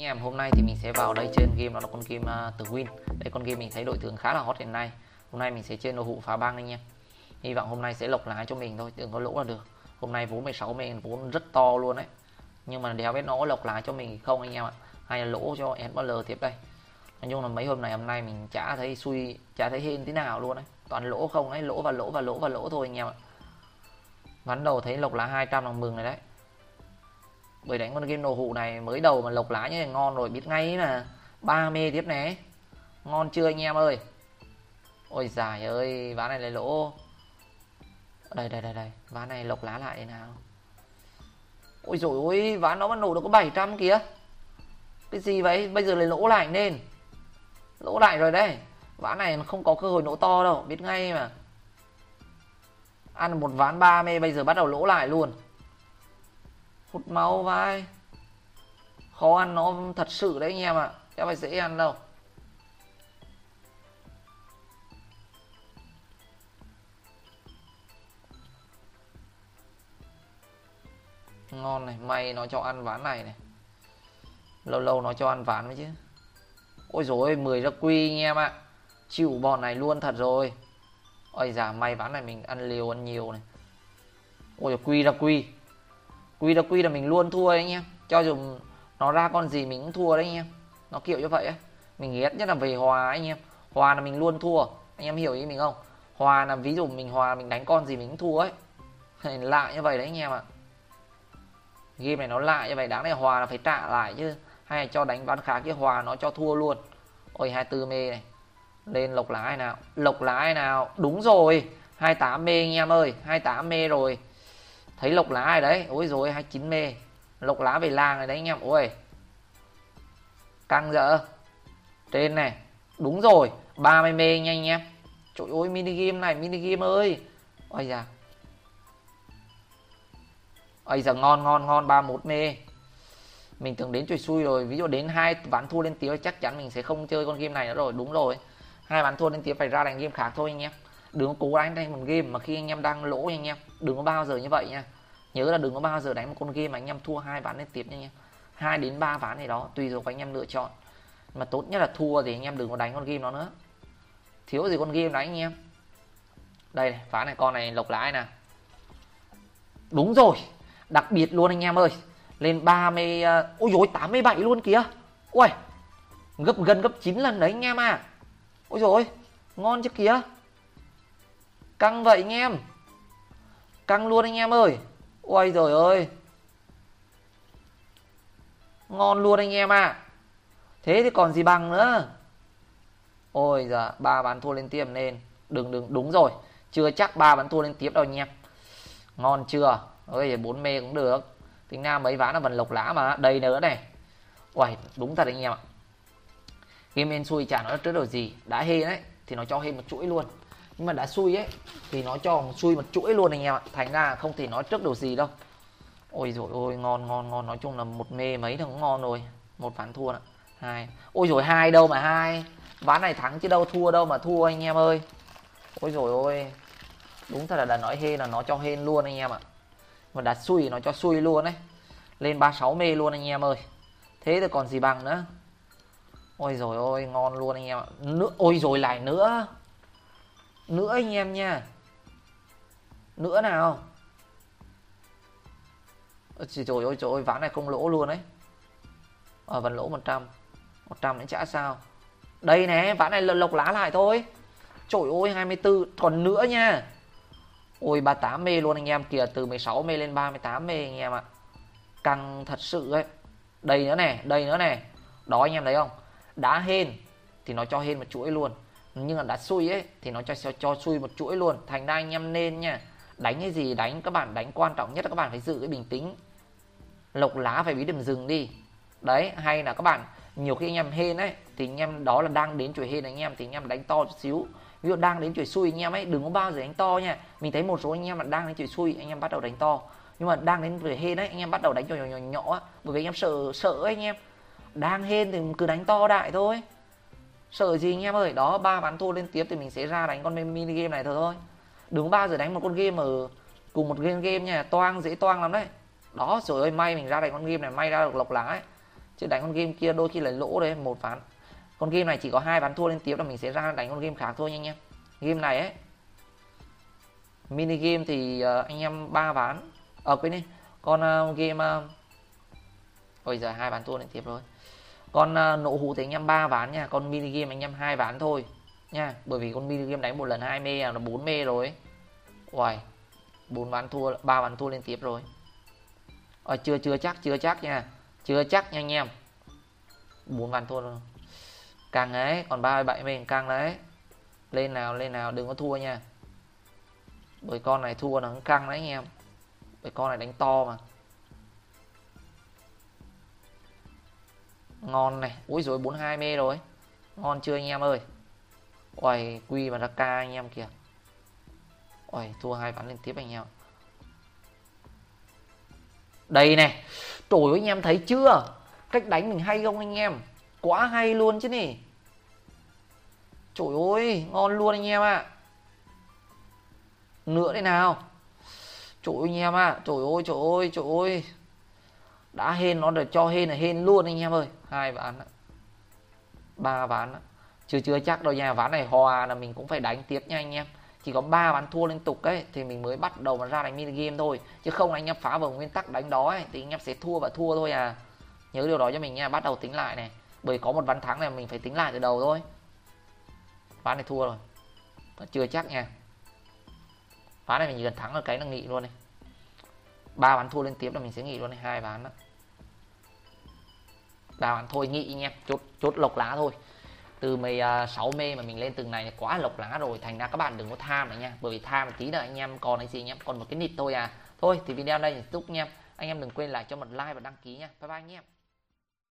anh em hôm nay thì mình sẽ vào đây trên game đó là con game à, uh, từ win. Đây con game mình thấy đội tướng khá là hot hiện nay. Hôm nay mình sẽ trên đồ hụ phá băng anh em. Hy vọng hôm nay sẽ lộc lái cho mình thôi đừng có lỗ là được. Hôm nay vốn 16 mình vốn rất to luôn đấy. Nhưng mà đéo biết nó có lộc lái cho mình không anh em ạ? Hay là lỗ cho SBL tiếp đây? Nói chung là mấy hôm này hôm nay mình chả thấy xui chả thấy hên thế nào luôn đấy. Toàn lỗ không ấy lỗ và lỗ và lỗ và lỗ thôi anh em ạ. Ván đầu thấy lộc lá 200 là mừng rồi đấy bởi đánh con game nổ hụ này, mới đầu mà lộc lá như này ngon rồi, biết ngay mà ba mê tiếp này ngon chưa anh em ơi? Ôi dài ơi, ván này lại lỗ. Đây đây đây đây, ván này lộc lá lại nào. Ôi rồi ôi, ván nó mà nổ được có 700 kìa. Cái gì vậy? Bây giờ lại lỗ lại nên. Lỗ lại rồi đấy. Ván này không có cơ hội nổ to đâu, biết ngay mà. Ăn một ván ba mê bây giờ bắt đầu lỗ lại luôn hút máu vai. Khó ăn nó thật sự đấy anh em ạ. À. chứ phải dễ ăn đâu. Ngon này, may nó cho ăn ván này này. Lâu lâu nó cho ăn ván mới chứ. Ôi rồi 10 ra quy anh em ạ. À. chịu bọn này luôn thật rồi. Ôi già may ván này mình ăn liều, ăn nhiều này. Ôi quy ra quy quy ra quy là mình luôn thua đấy anh em. Cho dù nó ra con gì mình cũng thua đấy anh em. Nó kiểu như vậy ấy. mình ghét nhất là về hòa anh em. Hòa là mình luôn thua. Anh em hiểu ý mình không? Hòa là ví dụ mình hòa mình đánh con gì mình cũng thua ấy. Lại như vậy đấy anh em ạ. Game này nó lại như vậy. Đáng lẽ hòa là phải trả lại chứ. Hay là cho đánh ván khá kia, hòa nó cho thua luôn. Ôi 24 mê này. Lên lộc lá nào. Lộc lá nào. Đúng rồi. 28 mê anh em ơi. 28 mê rồi thấy lộc lá ai đấy. Ôi rồi 29 mê. Lộc lá về làng này đấy anh em. Ôi. Căng dở. Trên này. Đúng rồi 30 mê nha anh em. Trời ơi, mini game này, mini game ơi. Ôi da ôi giờ ngon ngon ngon 31 mê. Mình tưởng đến trời xui rồi. Ví dụ đến hai ván thua lên tiếng chắc chắn mình sẽ không chơi con game này nữa rồi. Đúng rồi. Hai ván thua lên tiếng phải ra đánh game khác thôi anh em. Đừng có cố đánh thành một game mà khi anh em đang lỗ anh em. Đừng có bao giờ như vậy nha nhớ là đừng có bao giờ đánh một con game mà anh em thua hai ván liên tiếp nha anh em hai đến ba ván gì đó tùy thuộc vào anh em lựa chọn. Mà tốt nhất là thua thì anh em đừng có đánh con game đó nữa. Thiếu gì con game đánh anh em. Đây này, ván này con này lộc lãi nè đúng rồi đặc biệt luôn anh em ơi. Lên 30 mươi à, ôi dồi 87 luôn kìa. Ui gấp gần gấp 9 lần đấy anh em à. Ôi rồi ngon chứ kìa. Căng vậy anh em. Căng luôn anh em ơi ôi rồi ơi. Ngon luôn anh em à thế thì còn gì bằng nữa? Ôi giờ ba bán thua lên tiếp nên. Đừng đừng, đúng rồi. Chưa chắc ba bán thua lên tiếp đâu anh em. Ngon chưa? Ôi bốn mê cũng được. Tính ra mấy ván là vẫn lộc lá mà. Đầy nữa này. Uầy, đúng thật anh em ạ. Game en xui chả nói trước điều gì. Đã hê đấy, thì nó cho hê một chuỗi luôn nhưng mà đã xui ấy thì nó cho xui một chuỗi luôn anh em ạ. Thành ra không thể nói trước điều gì đâu. Ôi rồi ôi ngon ngon ngon. Nói chung là một mê mấy thằng ngon rồi. Một ván thua ạ, hai. Ôi rồi hai đâu mà hai. Ván này thắng chứ đâu thua đâu mà thua anh em ơi. Ôi rồi ôi. Đúng thật là đã nói hên là nó cho hên luôn anh em ạ. Mà đặt xui nó cho xui luôn đấy lên 36 mê luôn anh em ơi. Thế thì còn gì bằng nữa? Ôi rồi ôi ngon luôn anh em ạ. Nữa ôi rồi lại nữa nữa anh em nha. Nữa nào. Ôi trời ơi trời ơi ván này không lỗ luôn đấy Ờ à, vẫn lỗ 100 100 đến chả sao? Đây nè ván này lộc lá lại thôi. Trời ơi 24 còn nữa nha. Ôi 38 mê luôn anh em. Kìa Từ 16 mê lên 38 mê anh em ạ. Căng thật sự ấy. Đây nữa nè Đây nữa nè. Đó anh em thấy không? Đá hên. Thì nó cho hên một chuỗi luôn. Nhưng mà đã xui ấy Thì nó cho cho xui một chuỗi luôn. Thành ra anh em nên nha Đánh cái gì đánh Các bạn đánh quan trọng nhất là các bạn phải giữ cái bình tĩnh. Lộc lá phải bí điểm dừng đi. Đấy hay là các bạn Nhiều khi anh em hên ấy Thì anh em đó là đang đến chuỗi hên anh em Thì anh em đánh to chút xíu. Ví dụ đang đến chuỗi xui anh em ấy đừng có bao giờ đánh to nha. Mình thấy một số anh em là đang đến chuỗi xui anh em bắt đầu đánh to. Nhưng mà đang đến chuỗi hên đấy anh em bắt đầu đánh nhỏ nhỏ nhỏ nhỏ bởi vì anh em sợ sợ ấy, anh em. Đang hên thì cứ đánh to đại thôi sợ gì anh em ơi? Đó ba ván thua liên tiếp thì mình sẽ ra đánh con mini game này thôi. Đúng ba giờ đánh một con game ở cùng một game game nha. Toang dễ toang lắm đấy. Đó rồi ơi may mình ra đánh con game này may ra được lộc lá ấy. Chứ đánh con game kia đôi khi là lỗ đấy một ván. Con game này chỉ có hai ván thua liên tiếp là mình sẽ ra đánh con game khác thôi nha anh em. Game này ấy. Mini game thì uh, anh em ba ván. Ở à, quên đi. Con uh, game uh, bây giờ hai ván thua liên tiếp rồi con uh, nộ hũ thì anh em ba ván nha con mini game anh em hai ván thôi nha. Bởi vì con mini game đánh một lần hai mê là bốn mê rồi Uầy, bốn ván thua ba ván thua liên tiếp rồi. À, chưa chưa chắc chưa chắc nha. Chưa chắc nha anh em. Bốn ván thua luôn. Càng ấy còn ba bảy mình càng đấy lên nào lên nào đừng có thua nha. Bởi con này thua nó căng đấy anh em. Bởi con này đánh to mà. Ngon này. Ui rồi 42 mê rồi. Ngon chưa anh em ơi? Uầy, quy và ra ca anh em kìa. Uầy, thua hai ván liên tiếp anh em Đây này. Trời ơi anh em thấy chưa? Cách đánh mình hay không anh em? Quá hay luôn chứ nè Trời ơi, ngon luôn anh em ạ. À. Nữa đây nào. Trời ơi anh em ạ. À. Trời ơi, trời ơi, trời ơi. Đã hên nó được cho hên là hên luôn anh em ơi. Hai ván ba ván chưa chưa chắc đâu nha ván này hòa là mình cũng phải đánh tiếp nha anh em. Chỉ có ba ván thua liên tục ấy thì mình mới bắt đầu mà ra đánh mini game thôi. Chứ không anh em phá vào nguyên tắc đánh đó ấy, thì anh em sẽ thua và thua thôi à. Nhớ điều đó cho mình nha bắt đầu tính lại này. Bởi có một ván thắng này mình phải tính lại từ đầu thôi. Ván này thua rồi. Chưa chắc nha. Ván này mình chỉ cần thắng ở cái là nghị luôn này ba ván thua liên tiếp là mình sẽ nghỉ luôn này hai ván đó ba ván thôi nghỉ nhé, chốt chốt lộc lá thôi. Từ 16 à, mê mà mình lên từng này quá lộc lá rồi thành ra các bạn đừng có tham nữa nha bởi vì tham một tí nữa anh em còn cái gì nhé còn một cái nịt thôi à. Thôi thì video đây là chúc nhé, anh em đừng quên lại cho một like và đăng ký nha. Bye bye anh em